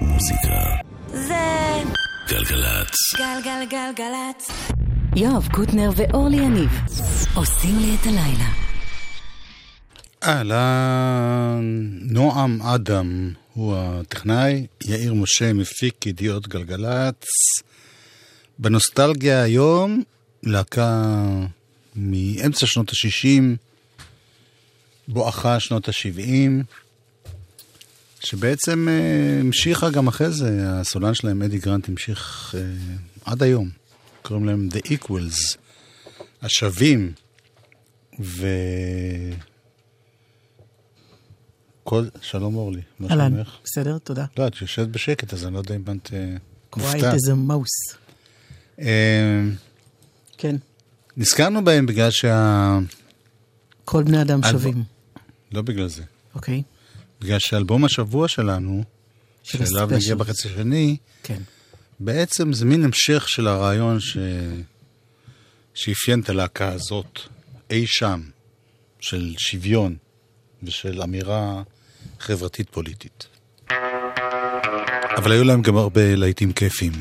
מוזיקה. זה גלגלצ. גלגלגלגלצ. יואב קוטנר ואורלי יניב עושים לי את הלילה. אהלן, נועם אדם הוא הטכנאי, יאיר משה מפיק ידיעות גלגלצ. בנוסטלגיה היום, להקה מאמצע שנות ה-60, בואכה שנות ה-70, שבעצם אה, המשיכה גם אחרי זה, הסולן שלהם, אדי גרנט, המשיך אה, עד היום. קוראים להם The Equals, השווים, ו... כל... שלום אורלי, מה אהלן, שלומך? בסדר, תודה. לא, את יושבת בשקט, אז אני לא יודע אם את אה, מופתעת. as a mouse. אה, כן, נזכרנו בהם בגלל שה... כל בני אדם שווים, לא בגלל זה. אוקיי? בגלל שאלבום השבוע שלנו, של שאליו נגיע. בחצי השני, כן. בעצם זה מין המשך של הרעיון ש... שאפיין את הלהקה הזאת אי שם, של שוויון ושל אמירה חברתית פוליטית. אבל היו להם גם הרבה להיטים כיפים.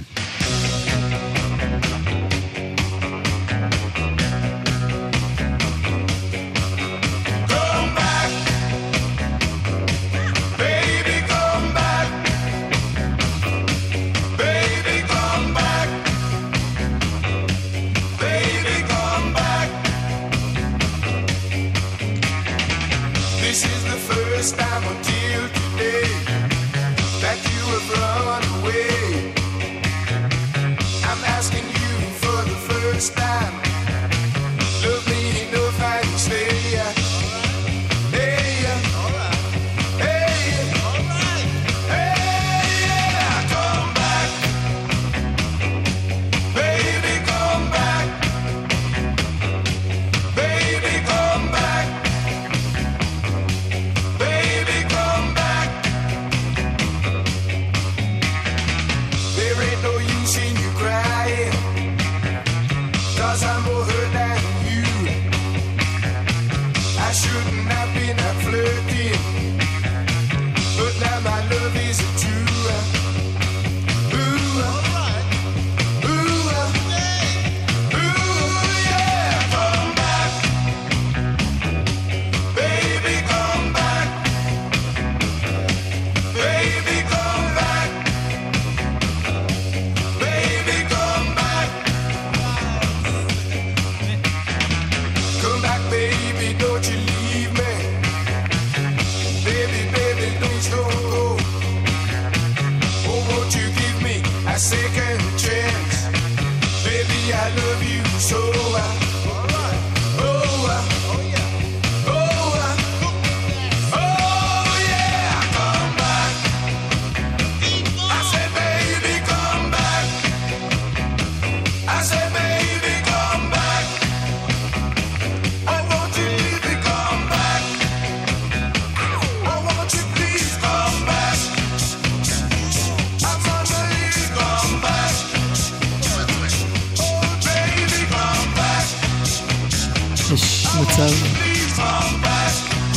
Back.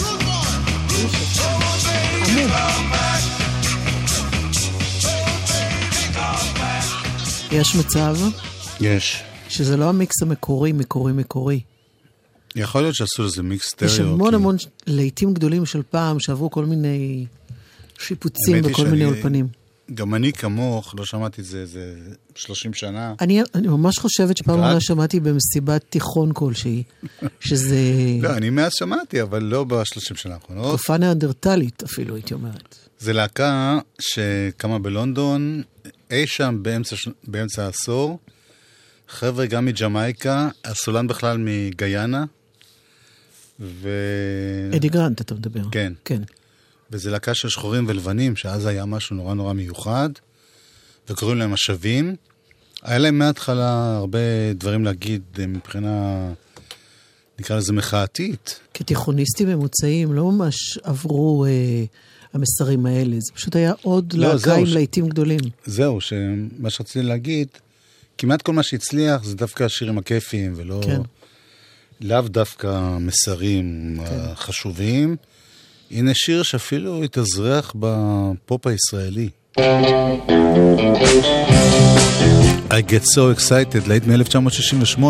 יש מצב יש. שזה לא המיקס המקורי, מקורי, מקורי. יכול להיות שעשו לזה מיקס סטריאו. יש המון כי- המון להיטים גדולים של פעם שעברו כל מיני שיפוצים בכל מיני אולפנים. גם אני כמוך, לא שמעתי את זה איזה 30 שנה. אני, אני ממש חושבת שפעם אחרונה שמעתי במסיבת תיכון כלשהי, שזה לא, אני מאז שמעתי, אבל לא ב-30 שנה האחרונות. תקופה ניאנדרטלית אפילו, הייתי אומרת. זה להקה שקמה בלונדון, אי שם באמצע, באמצע העשור. חבר'ה גם מג'מייקה, הסולן בכלל מגיינה. ו... אדי גרנט, אתה מדבר. כן. כן. וזה להקה של שחורים ולבנים, שאז היה משהו נורא נורא מיוחד, וקוראים להם השווים. היה להם מההתחלה הרבה דברים להגיד אה, מבחינה, נקרא לזה מחאתית. כתיכוניסטים ממוצעים לא ממש עברו אה, המסרים האלה, זה פשוט היה עוד לא, להקה עם ש- להיטים גדולים. זהו, שמה שרציתי להגיד, כמעט כל מה שהצליח זה דווקא השירים הכיפיים, ולא... כן. לאו דווקא המסרים החשובים. הנה שיר שאפילו התאזרח בפופ הישראלי. I get so excited, להיט מ-1968.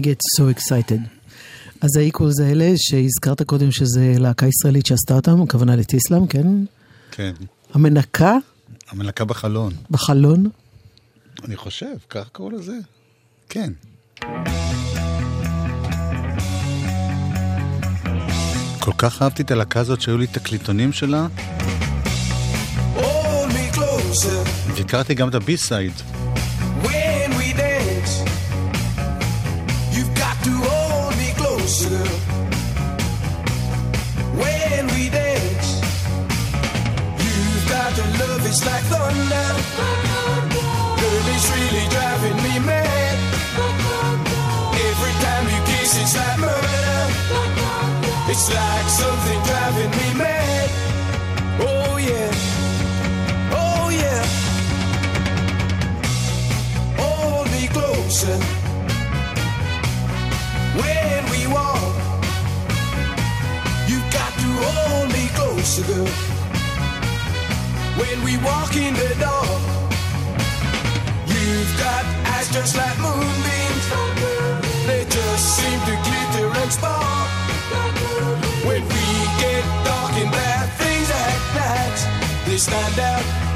I get so excited. אז האיקוולס האלה, שהזכרת קודם שזה להקה ישראלית שעשתה אותם, הכוונה לטיסלאם, כן? כן. המנקה? המנקה בחלון. בחלון? אני חושב, כך קראו לזה. כן. כל כך אהבתי את הלהקה הזאת שהיו לי תקליטונים שלה. והכרתי גם את הבי-סייד. ago. When we walk in the door, you've got eyes just like moonbeams. They just seem to glitter and spark. When we get dark talking bad things like that, they stand out.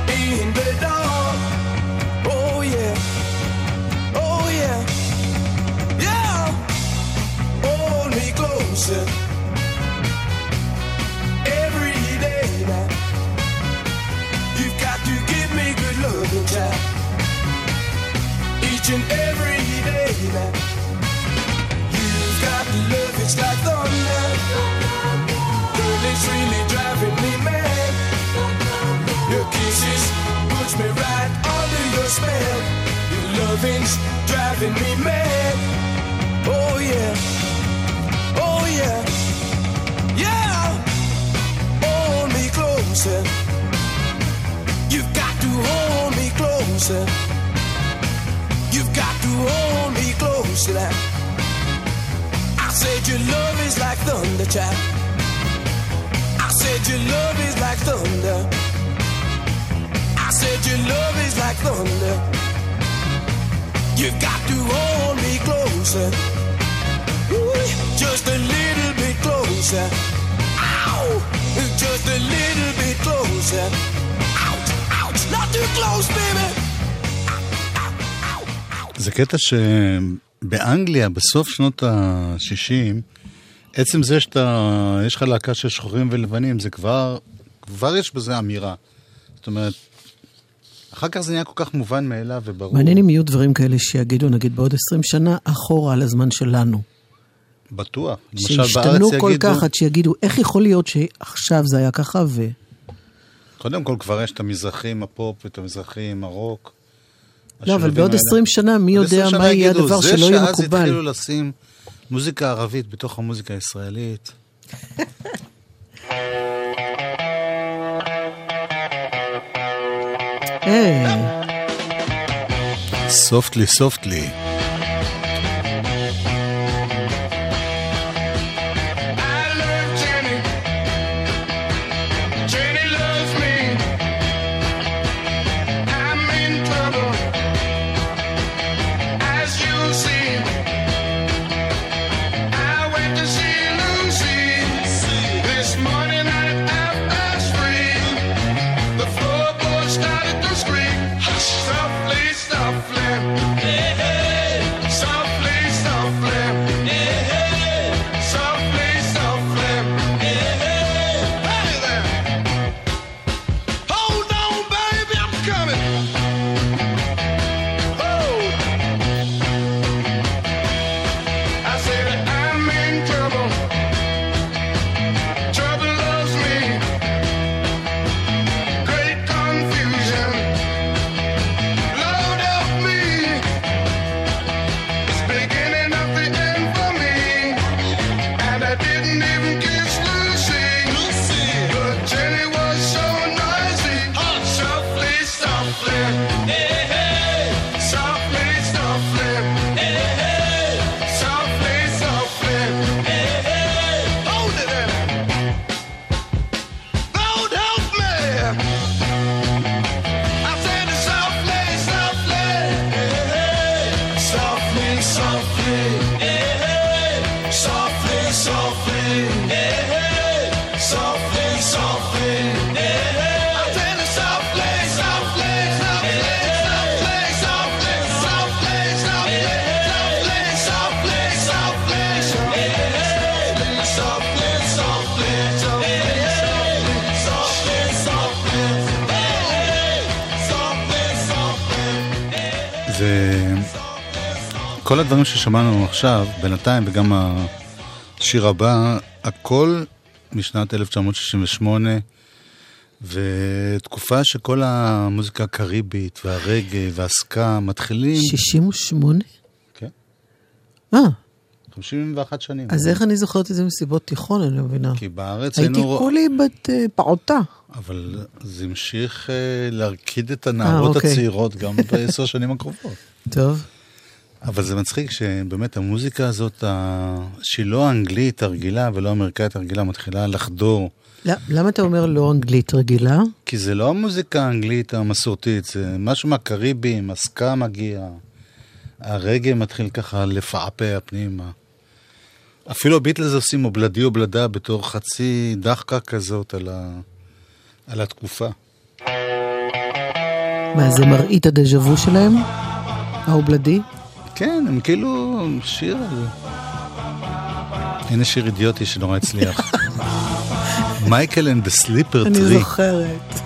thunder. I said your love is like thunder. You've got to hold me closer. Ooh, just a little bit closer. Ow! Just a little bit closer. Ouch, ouch, not too close, baby. זה קטע שבאנגליה, בסוף שנות ה-60, עצם זה שאתה, יש לך להקה של שחורים ולבנים, זה כבר כבר יש בזה אמירה. זאת אומרת, אחר כך זה נהיה כל כך מובן מאליו וברור. מעניין אם יהיו דברים כאלה שיגידו, נגיד, בעוד 20 שנה, אחורה על הזמן שלנו. בטוח. שהשתנו כל יגידו, כך עד שיגידו, איך יכול להיות שעכשיו זה היה ככה ו... קודם כל כבר יש את המזרחים הפופ ואת המזרחים הרוק. לא, אבל בעוד האלה. 20 שנה, מי יודע 20 מה שנה יהיה הדבר שלא יהיה זה שאז מקובל. התחילו לשים מוזיקה ערבית בתוך המוזיקה הישראלית. היי, סופטלי, סופטלי. Yeah. כל הדברים ששמענו עכשיו, בינתיים, וגם השיר הבא, הכל משנת 1968, ותקופה שכל המוזיקה הקריבית והרגע והסקה מתחילים... 68? כן, אה, 51 שנים. אז איך אני זוכרת את זה מסיבות תיכון, אני לא מבינה. כי בארץ הייתי היינו... כולי בת אה, פעוטה. אבל זה המשיך אה, להרקיד את הנערות אוקיי. הצעירות גם בעשר שנים הקרובות. טוב. אבל זה מצחיק שבאמת המוזיקה הזאת, שהיא לא האנגלית הרגילה ולא האמריקאית הרגילה, מתחילה לחדור. למה אתה אומר לא אנגלית רגילה? כי זה לא המוזיקה האנגלית המסורתית, זה משהו מהקריבים, הסקה מגיע, הרגע מתחיל ככה לפעפע פנימה. אפילו הביטלס עושים אובלדי אובלדה בתור חצי דחקה כזאת על, ה... על התקופה. מה, זה מראית הדז'ה וו שלהם? האובלדי? כן, הם כאילו שיר על. הנה שיר אידיוטי שנורא הצליח. מייקל אנד הסליפר אני טרי. זוכרת.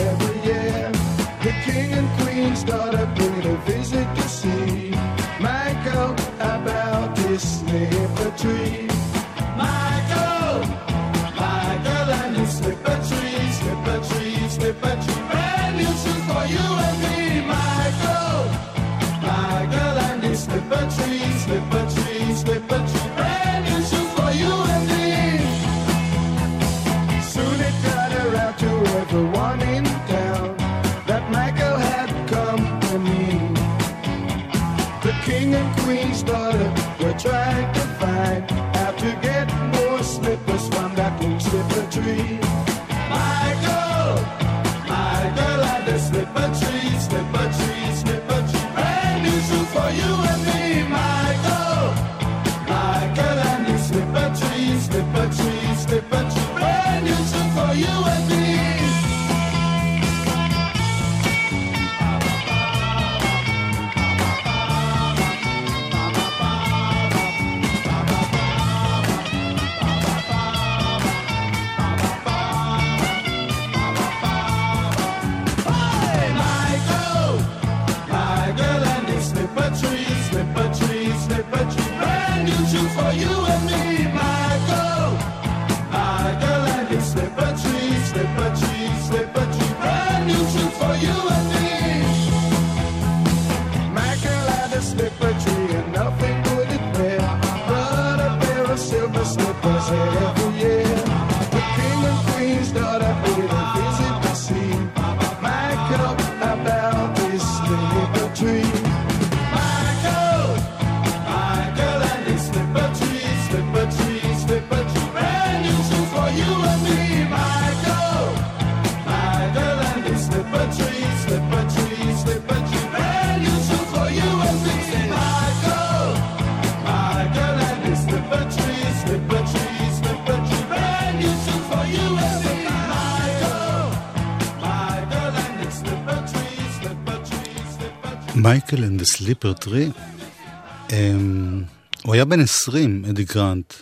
Every you Michael and Slipper Tree, אמ, הוא היה בן 20, אדי גרנט,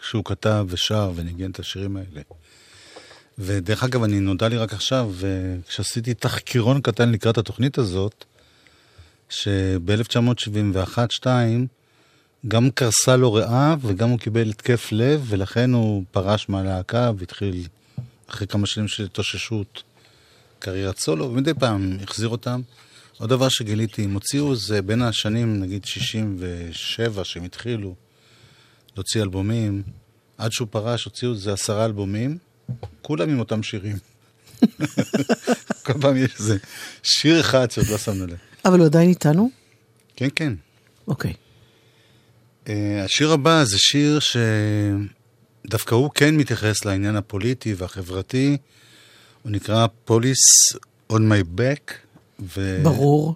כשהוא כתב ושר וניגן את השירים האלה. ודרך אגב, אני נודע לי רק עכשיו, כשעשיתי תחקירון קטן לקראת התוכנית הזאת, שב-1971-2 גם קרסה לו ריאה וגם הוא קיבל התקף לב, ולכן הוא פרש מהלהקה והתחיל, אחרי כמה שנים של התאוששות, קריירת סולו, ומדי פעם החזיר אותם. עוד דבר שגיליתי, הם הוציאו זה בין השנים, נגיד 67, שהם התחילו להוציא אלבומים, עד שהוא פרש, הוציאו איזה עשרה אלבומים, כולם עם אותם שירים. כל פעם יש איזה שיר אחד שעוד לא שמנו לב. אבל הוא עדיין איתנו? כן, כן. אוקיי. Uh, השיר הבא זה שיר שדווקא הוא כן מתייחס לעניין הפוליטי והחברתי. הוא נקרא Police on my back. ו... ברור.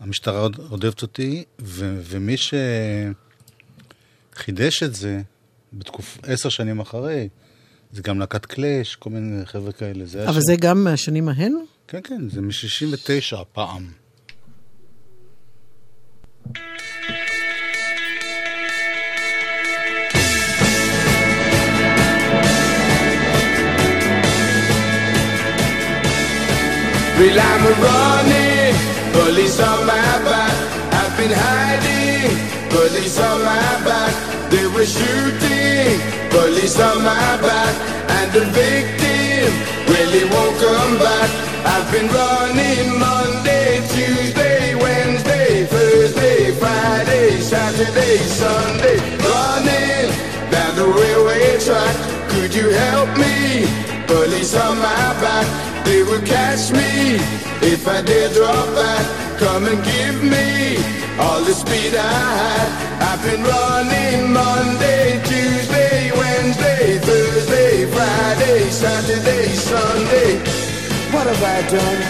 המשטרה רודפת אותי, ו- ומי שחידש את זה בתקופ... עשר שנים אחרי, זה גם להקת קלאש, כל מיני חבר'ה כאלה. זה אבל שם- זה גם מהשנים ההן? כן, כן, זה מ-69 הפעם. Well, I'm running, police on my back. I've been hiding, police on my back. They were shooting, police on my back. And the victim, he won't come back. I've been running Monday, Tuesday, Wednesday, Thursday, Friday, Saturday, Sunday. Running down the railway track. Could you help me? Police on my back. They will catch me if I dare drop back. Come and give me all the speed I had. I've been running Monday, Tuesday, Wednesday, Thursday, Friday, Saturday, Sunday. What have I done?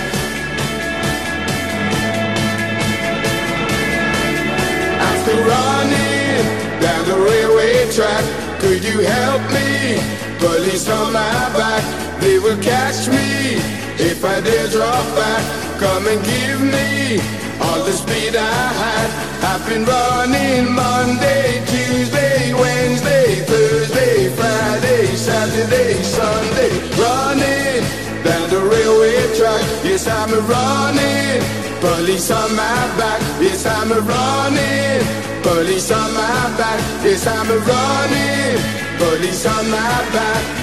I'm still running down the railway track. Could you help me? Police on my back, they will catch me if I dare drop back. Come and give me all the speed I had. I've been running Monday, Tuesday, Wednesday, Thursday, Friday, Saturday, Sunday, running down the railway track. Yes, I'm running. Police on my back. Yes, I'm running. Police on my back. Yes, I'm running. Police on my back.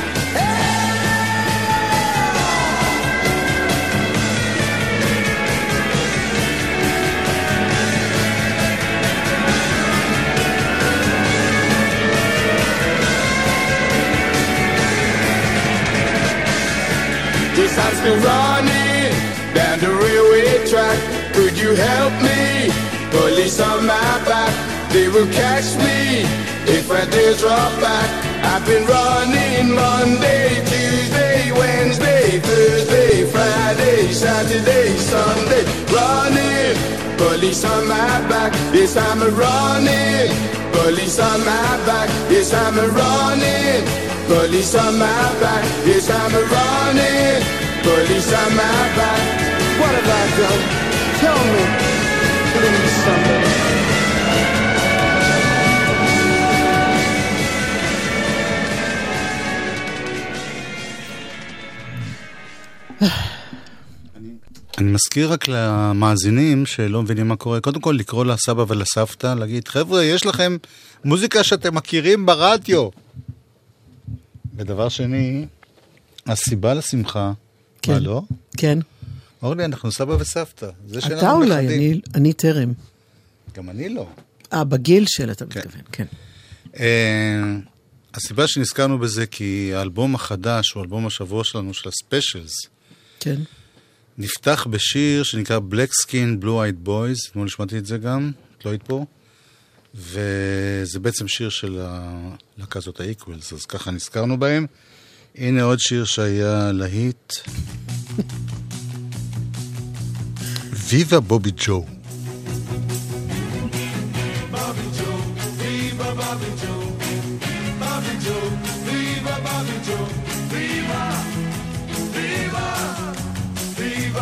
I'm still running down the railway track. Could you help me? Police on my back. they will catch me dare drop back. I've been running Monday, Tuesday, Wednesday, Thursday, Friday, Saturday, Sunday, running. Police on my back, yes I'm running. Police on my back, yes I'm running. Police on my back, yes I'm running. Police on my back. What have I done? Tell me, somebody. אני מזכיר רק למאזינים שלא מבינים מה קורה, קודם כל לקרוא לסבא ולסבתא, להגיד, חבר'ה, יש לכם מוזיקה שאתם מכירים ברדיו. ודבר שני, הסיבה לשמחה, כן. מה לא? כן. אורלי, אנחנו סבא וסבתא. זה שאנחנו אתה אולי. אני- אני טרם. גם אני לא. אה, בגיל של אתה כן. מתכוון, כן. אה, הסיבה שנזכרנו בזה כי האלבום החדש, הוא אלבום השבוע שלנו, של הספיישלס, כן. נפתח בשיר שנקרא Black Skin Blue Eyed Boys, אתמול השמעתי את זה גם, את לא היית פה, וזה בעצם שיר של הלהקה הזאת, ה-Equals, אז ככה נזכרנו בהם. הנה עוד שיר שהיה להיט. ויבה בובי ג'ו. Bobby Joe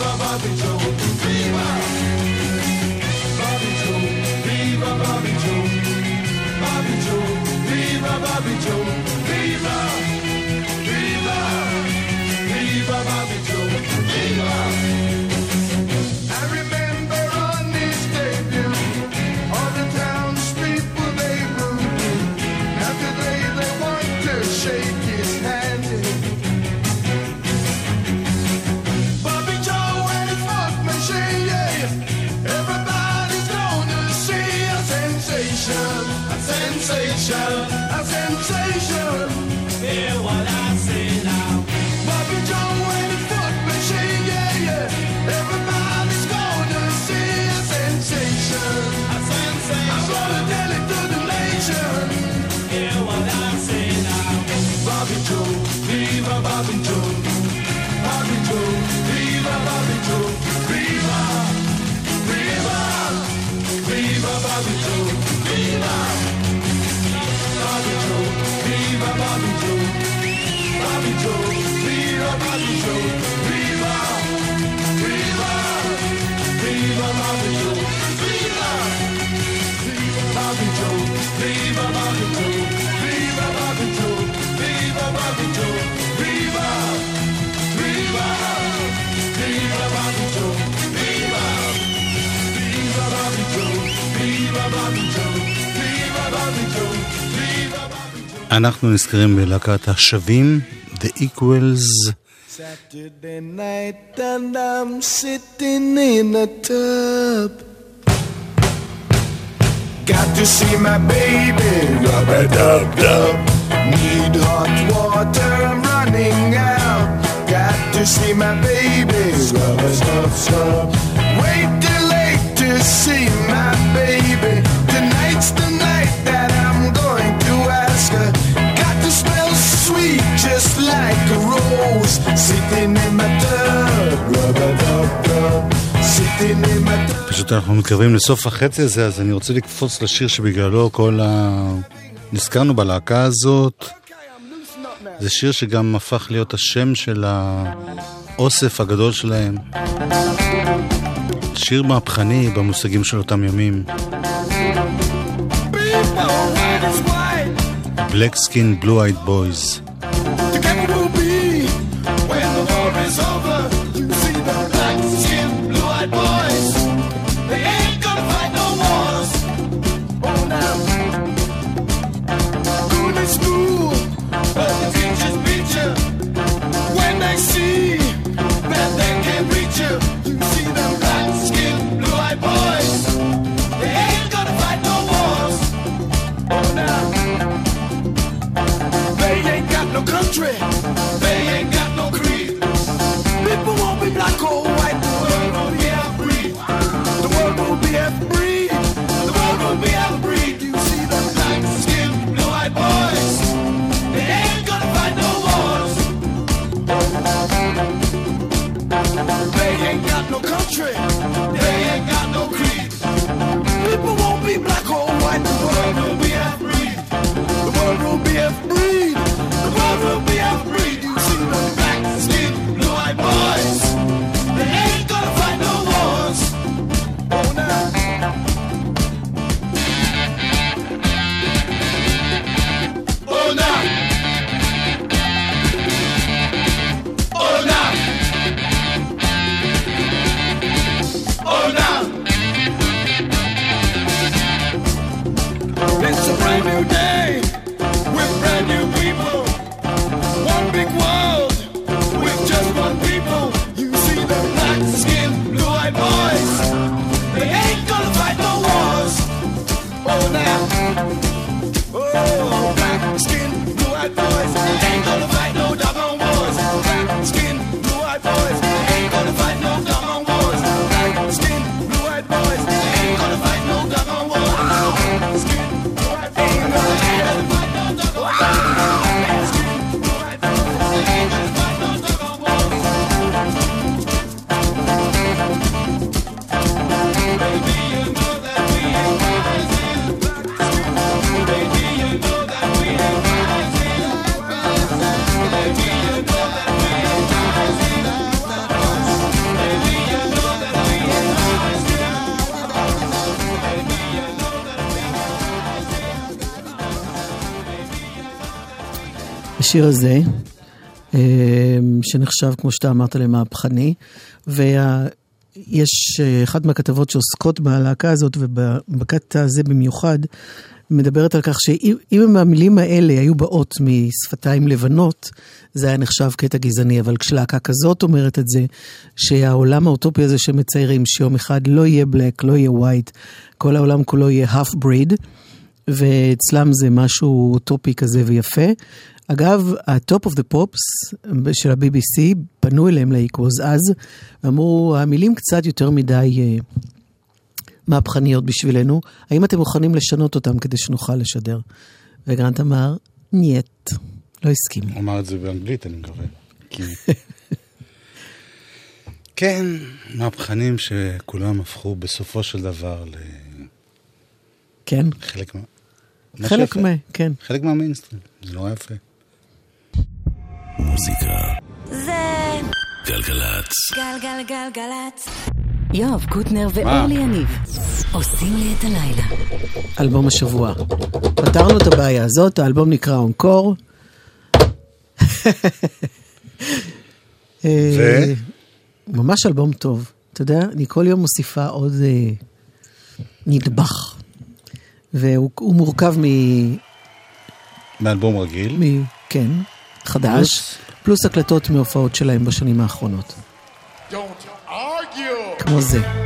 Viva Babichon. אנחנו נזכרים בלהקת השווים, The Equals. Saturday night and I'm sitting in a tub. Got to see my baby, rub a dub dub. Need hot water, I'm running out. Got to see my baby, rub a dub dub. Wait till late to see טוב, אנחנו מתקרבים לסוף החצי הזה, אז אני רוצה לקפוץ לשיר שבגללו כל ה... נזכרנו בלהקה הזאת. זה שיר שגם הפך להיות השם של האוסף הגדול שלהם. שיר מהפכני במושגים של אותם ימים. Black Skin Blue Eyed Boys. השיר הזה, אה, שנחשב, כמו שאתה אמרת, למהפכני, ויש אה, אחת מהכתבות שעוסקות בלהקה הזאת, ובקטע הזה במיוחד, מדברת על כך שאם אם המילים האלה היו באות משפתיים לבנות, זה היה נחשב קטע גזעני, אבל כשלהקה כזאת אומרת את זה, שהעולם האוטופי הזה שמציירים, שיום אחד לא יהיה בלק, לא יהיה ווייט, כל העולם כולו יהיה half breed, ואצלם זה משהו אוטופי כזה ויפה. אגב, ה-Top of the Pops של ה-BBC פנו אליהם ל-Equals אז, ואמרו, המילים קצת יותר מדי אה, מהפכניות בשבילנו, האם אתם מוכנים לשנות אותם כדי שנוכל לשדר? וגרנט אמר, нет, לא הסכים. הוא אמר את זה באנגלית, אני מקווה. כי... כן, מהפכנים שכולם הפכו בסופו של דבר כן? לחלק מה... מה חלק. מה, כן. חלק מהמיינסטרים, זה נורא יפה. מוזיקה. זה גלגלצ. גלגלגלגלצ. יואב קוטנר ואורלי יניב עושים לי את הלילה. אלבום השבוע. פתרנו את הבעיה הזאת, האלבום נקרא אונקור. אה, ממש אלבום טוב. אתה יודע, אני כל יום מוסיפה עוד אה, נדבך. והוא הוא מורכב מ... מאלבום רגיל. מ... כן, חדש, פלוס? פלוס הקלטות מהופעות שלהם בשנים האחרונות. כמו זה.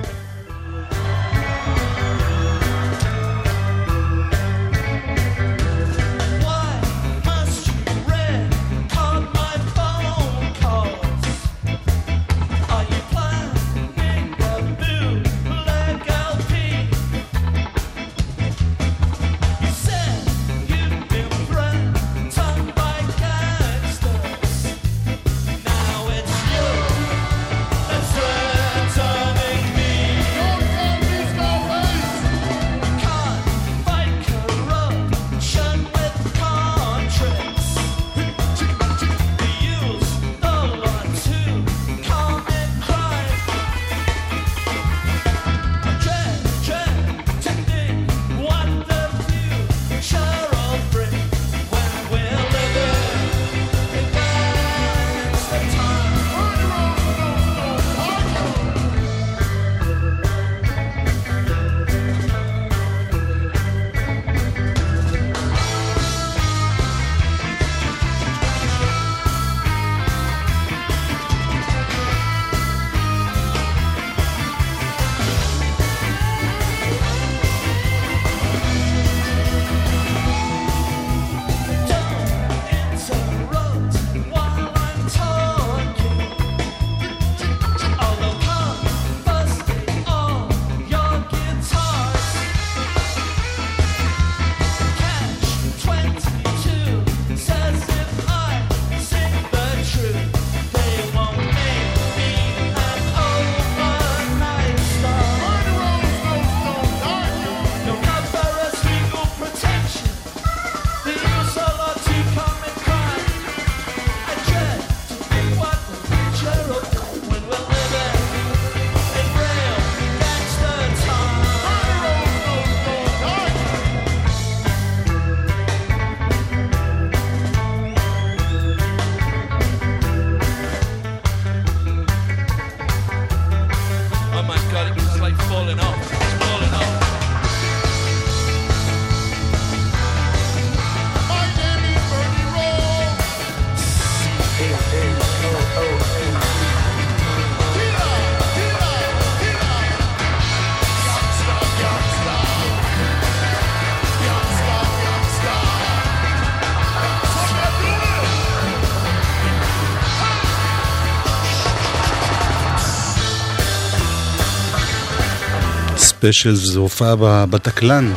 הספיישל זה הופעה ב- בתקלן.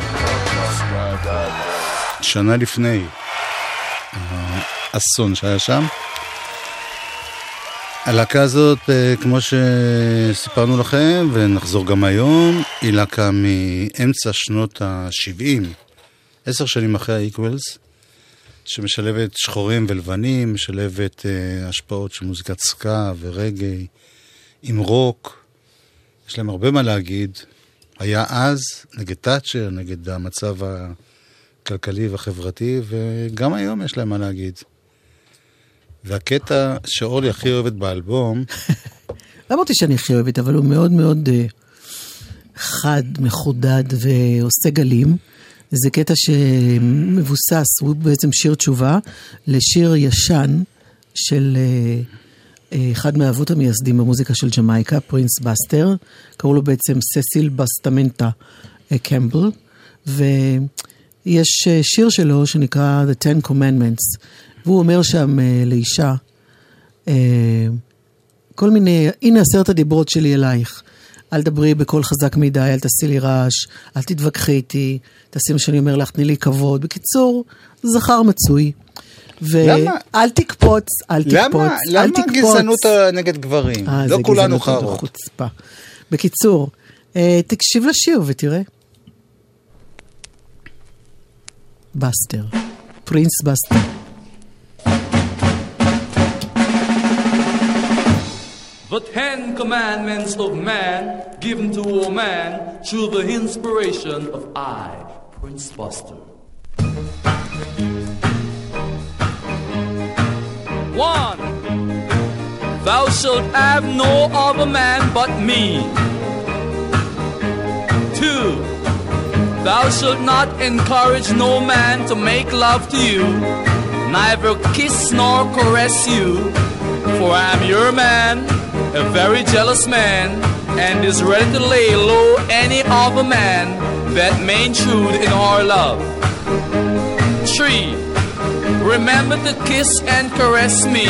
שנה לפני האסון שהיה שם. הלהקה הזאת, אה, כמו שסיפרנו לכם, ונחזור גם היום, היא להקה מאמצע שנות ה-70, עשר שנים אחרי האיקוולס, שמשלבת שחורים ולבנים, משלבת אה, השפעות של מוזיקת סקה ורגעי, עם רוק. יש להם הרבה מה להגיד. היה אז נגד תאצ'ר, נגד המצב הכלכלי והחברתי, וגם היום יש להם מה להגיד. והקטע שאורלי הכי אוהבת באלבום, לא אמרתי שאני הכי אוהבת, אבל הוא מאוד מאוד אה, חד, מחודד ועושה גלים. זה קטע שמבוסס, הוא בעצם שיר תשובה לשיר ישן של אה, אחד מהאבות המייסדים במוזיקה של ג'מייקה, פרינס בסטר. קראו לו בעצם ססיל בסטמנטה אה, קמבל. ויש אה, שיר שלו שנקרא The Ten Commandments, והוא אומר שם אה, לאישה, כל מיני, הנה עשרת הדיברות שלי אלייך. אל דברי בקול חזק מדי, אל תעשי לי רעש, אל תתווכחי איתי, תעשי מה שאני אומר לך, תני לי כבוד. בקיצור, זכר מצוי. למה? ואל תקפוץ, אל תקפוץ, למה, אל למה תקפוץ. גזענות נגד גברים? אה, לא כולנו חארות. חוצפה. בקיצור, אה, תקשיב לשיר ותראה. בסטר, פרינס בסטר. The Ten Commandments of Man given to all man through the inspiration of I, Prince Buster. One, thou shalt have no other man but me. Two, thou shalt not encourage no man to make love to you, neither kiss nor caress you, for I am your man, a very jealous man, and is ready to lay low any other man that may intrude in our love. Three, Remember to kiss and caress me,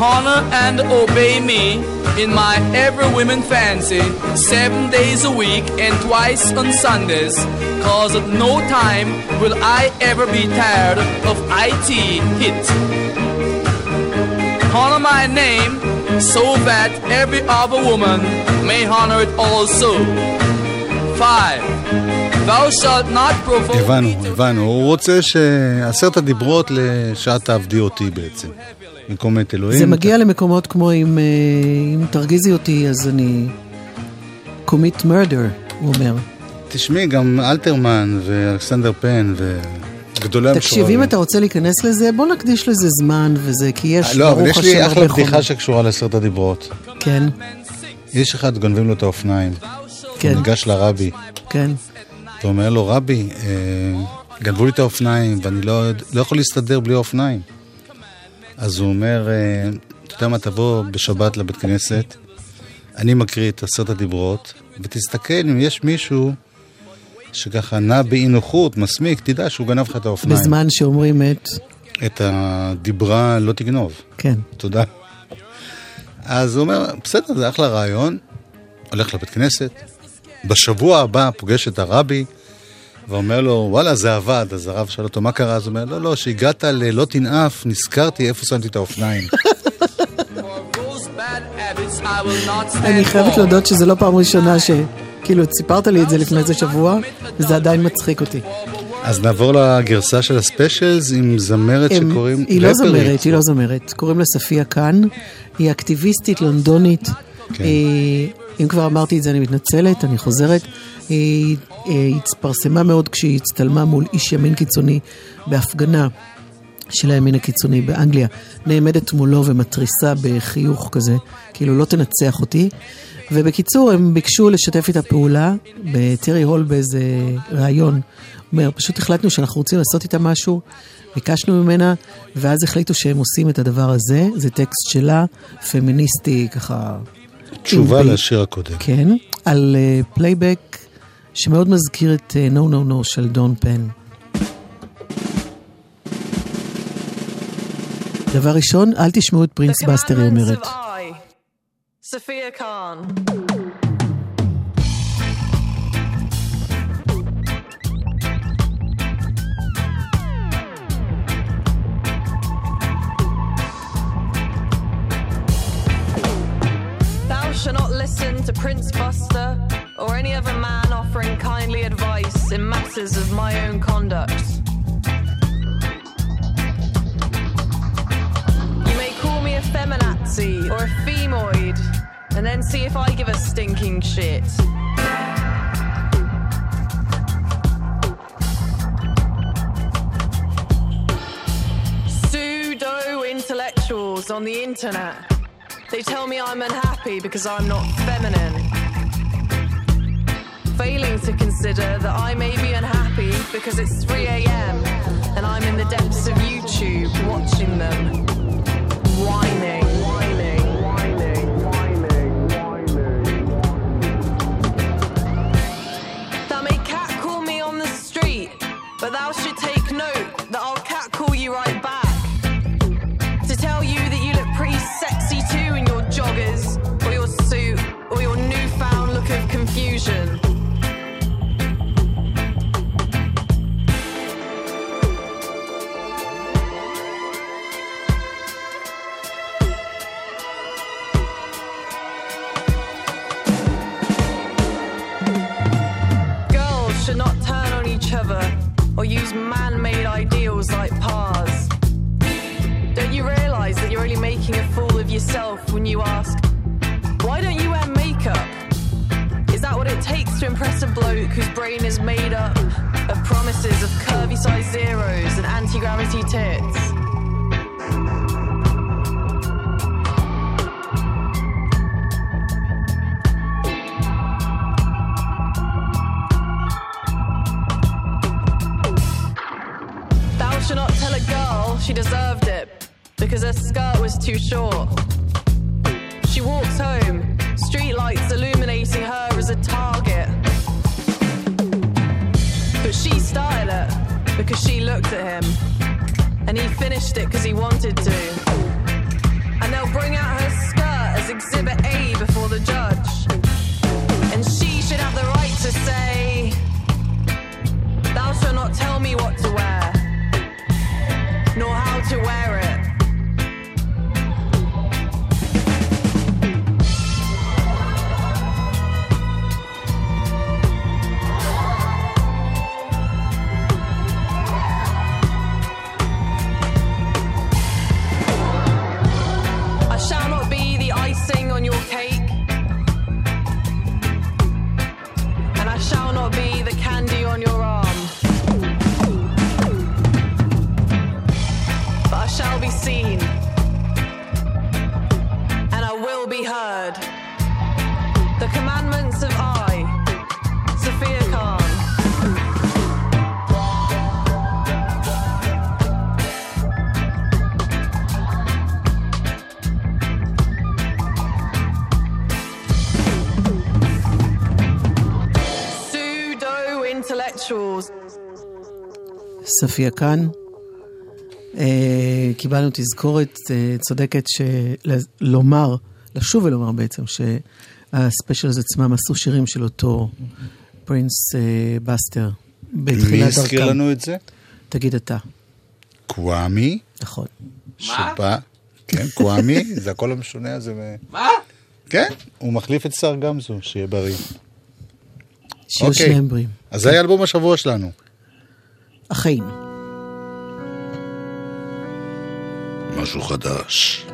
honor and obey me in my every woman fancy, seven days a week and twice on Sundays. Cause at no time will I ever be tired of IT hit. Honor my name so that every other woman may honor it also. 5. הבנו, הבנו. הוא רוצה שעשרת הדיברות לשעת תעבדי אותי בעצם. במקום את אלוהים. זה מגיע למקומות כמו אם, אה, אם תרגיזי אותי, אז אני... commit murder, הוא אומר. תשמעי, גם אלתרמן ואלכסנדר פן וגדולי המשוררים. תקשיב, אם אתה רוצה להיכנס לזה, בוא נקדיש לזה זמן וזה, כי יש, לא, אבל ברוך יש השם, לי הרבה אחלה חומר. בדיחה שקשורה לעשרת הדיברות. כן, איש אחד גונבים לו את האופניים. כן, הוא ניגש לרבי, כן. ואומר לו, רבי, אה, גנבו לי את האופניים ואני לא, לא יכול להסתדר בלי האופניים. אז הוא אומר, אה, אתה יודע מה, תבוא בשבת לבית כנסת, אני מקריא את עשרת הדיברות, ותסתכל אם יש מישהו שככה נע באי נוחות, מסמיק, תדע שהוא גנב לך את האופניים. בזמן שאומרים את... את הדיברה לא תגנוב. כן. תודה. אז הוא אומר, בסדר, זה אחלה רעיון, הולך לבית כנסת, בשבוע הבא פוגש את הרבי, ואומר לו, וואלה, זה עבד. אז הרב שואל אותו, מה קרה? אז הוא אומר, לא, לא, שהגעת ללא תנאף, נזכרתי איפה שמתי את האופניים. אני חייבת. להודות שזה לא פעם ראשונה ש... כאילו, סיפרת לי את זה לפני איזה שבוע, וזה עדיין מצחיק אותי. אז נעבור לגרסה של הספיישלס עם זמרת הם- שקוראים... היא לא. זמרת, היא לא זמרת. קוראים לה ספיה קאן, היא אקטיביסטית לונדונית. כן. אם כבר אמרתי את זה, אני מתנצלת, אני חוזרת. היא היא התפרסמה מאוד כשהיא הצטלמה מול איש ימין קיצוני בהפגנה של הימין הקיצוני באנגליה. נעמדת מולו ומתריסה בחיוך כזה, כאילו לא תנצח אותי. ובקיצור, הם ביקשו לשתף איתה פעולה בטרי הול באיזה ראיון. אומר, פשוט החלטנו שאנחנו רוצים לעשות איתה משהו, ביקשנו ממנה, ואז החליטו שהם עושים את הדבר הזה, זה טקסט שלה, פמיניסטי, ככה... תשובה בי- לשיר הקודם. כן, על פלייבק שמאוד מזכיר את אה, No No No של דון פן. דבר ראשון, אל תשמעו את פרינס בסטר, היא אומרת. Sophia Khan. Listen to Prince Buster or any other man offering kindly advice in matters of my own conduct. You may call me a feminazi or a femoid, and then see if I give a stinking shit. Pseudo intellectuals on the internet. They tell me I'm unhappy because I'm not feminine. Failing to consider that I may be unhappy because it's 3 a.m. and I'm in the depths of YouTube watching them. Whining. Whining. Whining. Whining. Whining. Thou may catcall me on the street, but thou should take ספיה כאן. אה, קיבלנו תזכורת אה, צודקת שלומר, לשוב ולומר בעצם, שהספיישלס עצמם עשו שירים של אותו פרינס אה, בסטר מי בתחילת הזכיר דרכם. לנו את זה? תגיד אתה, קוואמי, נכון. שבא... כן, קוואמי, זה הקול המשונה הזה. מה? כן, הוא מחליף את שר גמזו, שיהיה בריא. שיהיו אוקיי. שניהם בריאים. אז זה היה אלבום השבוע שלנו. החיים. משהו חדש.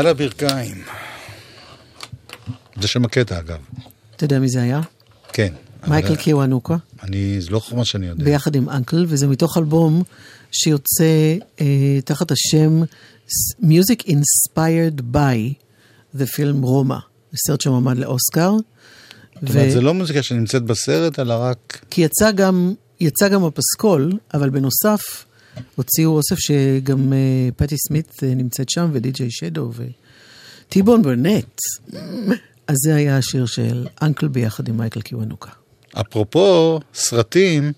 על הברכיים. זה שם הקטע, אגב. אתה יודע מי זה היה? כן. מייקל קיוונוקה. אני, זה לא מה שאני יודע. ביחד עם אנקל, וזה מתוך אלבום שיוצא אה, תחת השם Music Inspired by the film Roma, סרט שמועמד לאוסקר. זאת אומרת, זה לא מוזיקה שנמצאת בסרט, אלא רק... כי יצא גם, יצא גם הפסקול, אבל בנוסף, הוציאו אוסף שגם אה, פטי סמית אה, נמצאת שם, ודי.ג'יי שדו, וטיבון ברנט. אז זה היה השיר של אנקל ביחד עם מייקל קיוונוקה. אפרופו סרטים,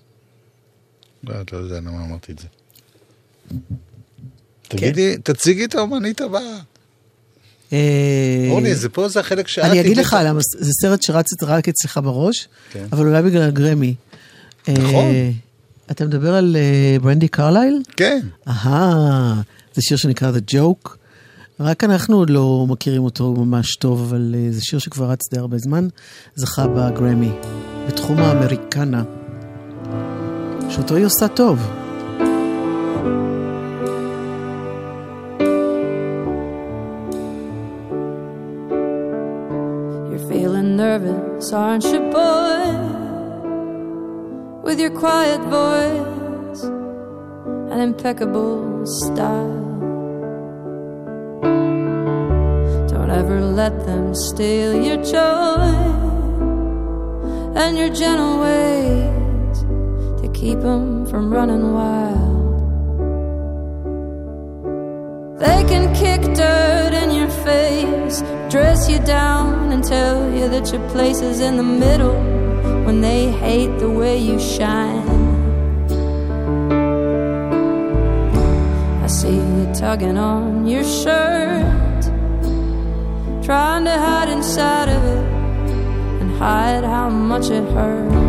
לא, לא יודע למה אמרתי את זה. כן. תגידי, תציגי את האומנית הבאה. אה, אורלי, זה פה זה החלק שאת... אני אגיד לך למה, זה סרט שרץ רק אצלך בראש, כן. אבל אולי בגלל הגרמי. נכון. אתה מדבר על אה, ברנדי קרלייל? כן. אהה, זה שיר שנקרא The Joke. רק אנחנו עוד לא מכירים אותו ממש טוב, אבל אה, זה שיר שכבר רץ די הרבה זמן, זכה בגרמי, בתחום האמריקנה, שאותו היא עושה טוב. You're nervous, aren't you, boy? with your quiet voice and impeccable style. Don't ever let them steal your joy and your gentle ways to keep them from running wild. They can kick dirt in your face, dress you down, and tell you that your place is in the middle when they hate the way you shine. I see you tugging on your shirt, trying to hide inside of it and hide how much it hurts.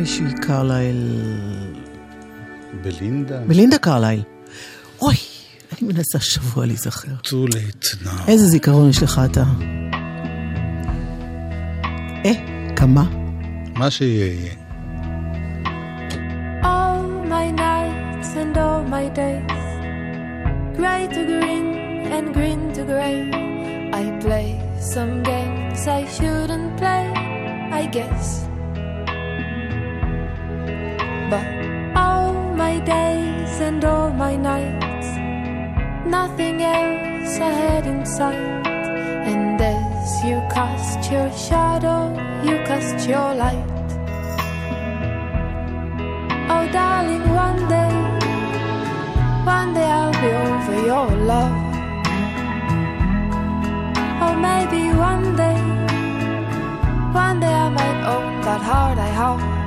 מישהי קרלייל... בלינדה? בלינדה קרלייל. אוי, אני מנסה שבוע להיזכר. too late now. איזה זיכרון יש לך אתה. אה, כמה? מה שיהיה. All my nights and all my days Grey to green and green to grey I play some games I shouldn't play I guess days and all my nights, nothing else ahead in sight. And as you cast your shadow, you cast your light. Oh, darling, one day, one day I'll be over your love. Or maybe one day, one day I might own that heart I have.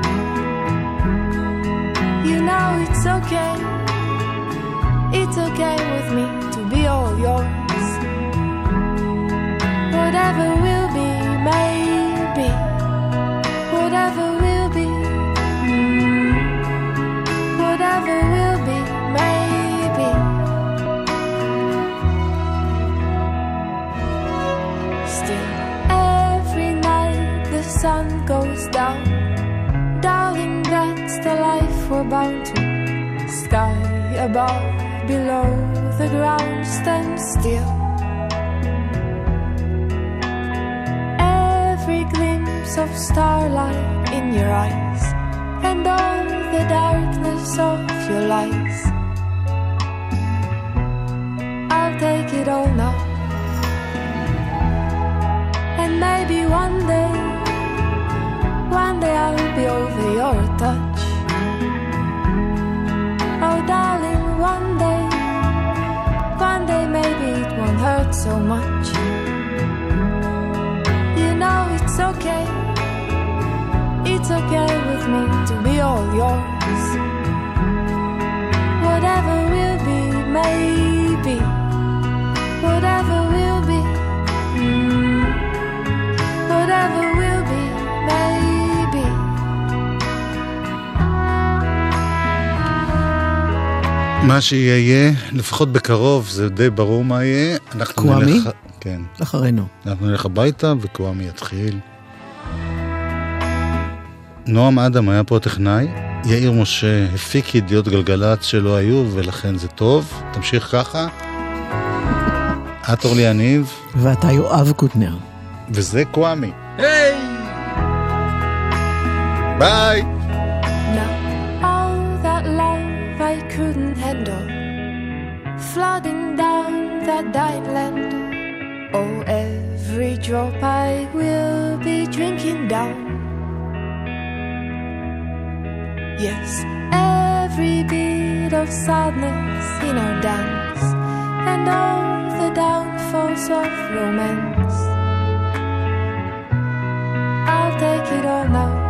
Know it's okay, it's okay with me to be all yours. Whatever will be, maybe, whatever will be. mm, Whatever will be, maybe. Still, every night the sun goes down. That's the life we're bound to. Sky above, below, the ground stands still. Every glimpse of starlight in your eyes and all the darkness of your lies. I'll take it all now. And maybe one day, one day I'll be over your touch. So much. You know it's okay. It's okay with me to be all yours. Whatever will be, maybe. Whatever will be, מה שיהיה יהיה, לפחות בקרוב, זה די ברור מה יהיה. אנחנו קוואמי? נלך- כן. אחרינו. אנחנו נלך הביתה וקוואמי יתחיל. נועם אדם היה פה הטכנאי, יאיר משה הפיק ידיעות גלגלצ שלא היו, ולכן זה טוב. תמשיך ככה. את אורלי יניב, ואתה יואב קוטנר. וזה קוואמי. היי! ביי! Flooding down that dying land. Oh, every drop I will be drinking down. Yes, every bit of sadness in our dance, and all the downfalls of romance. I'll take it all now.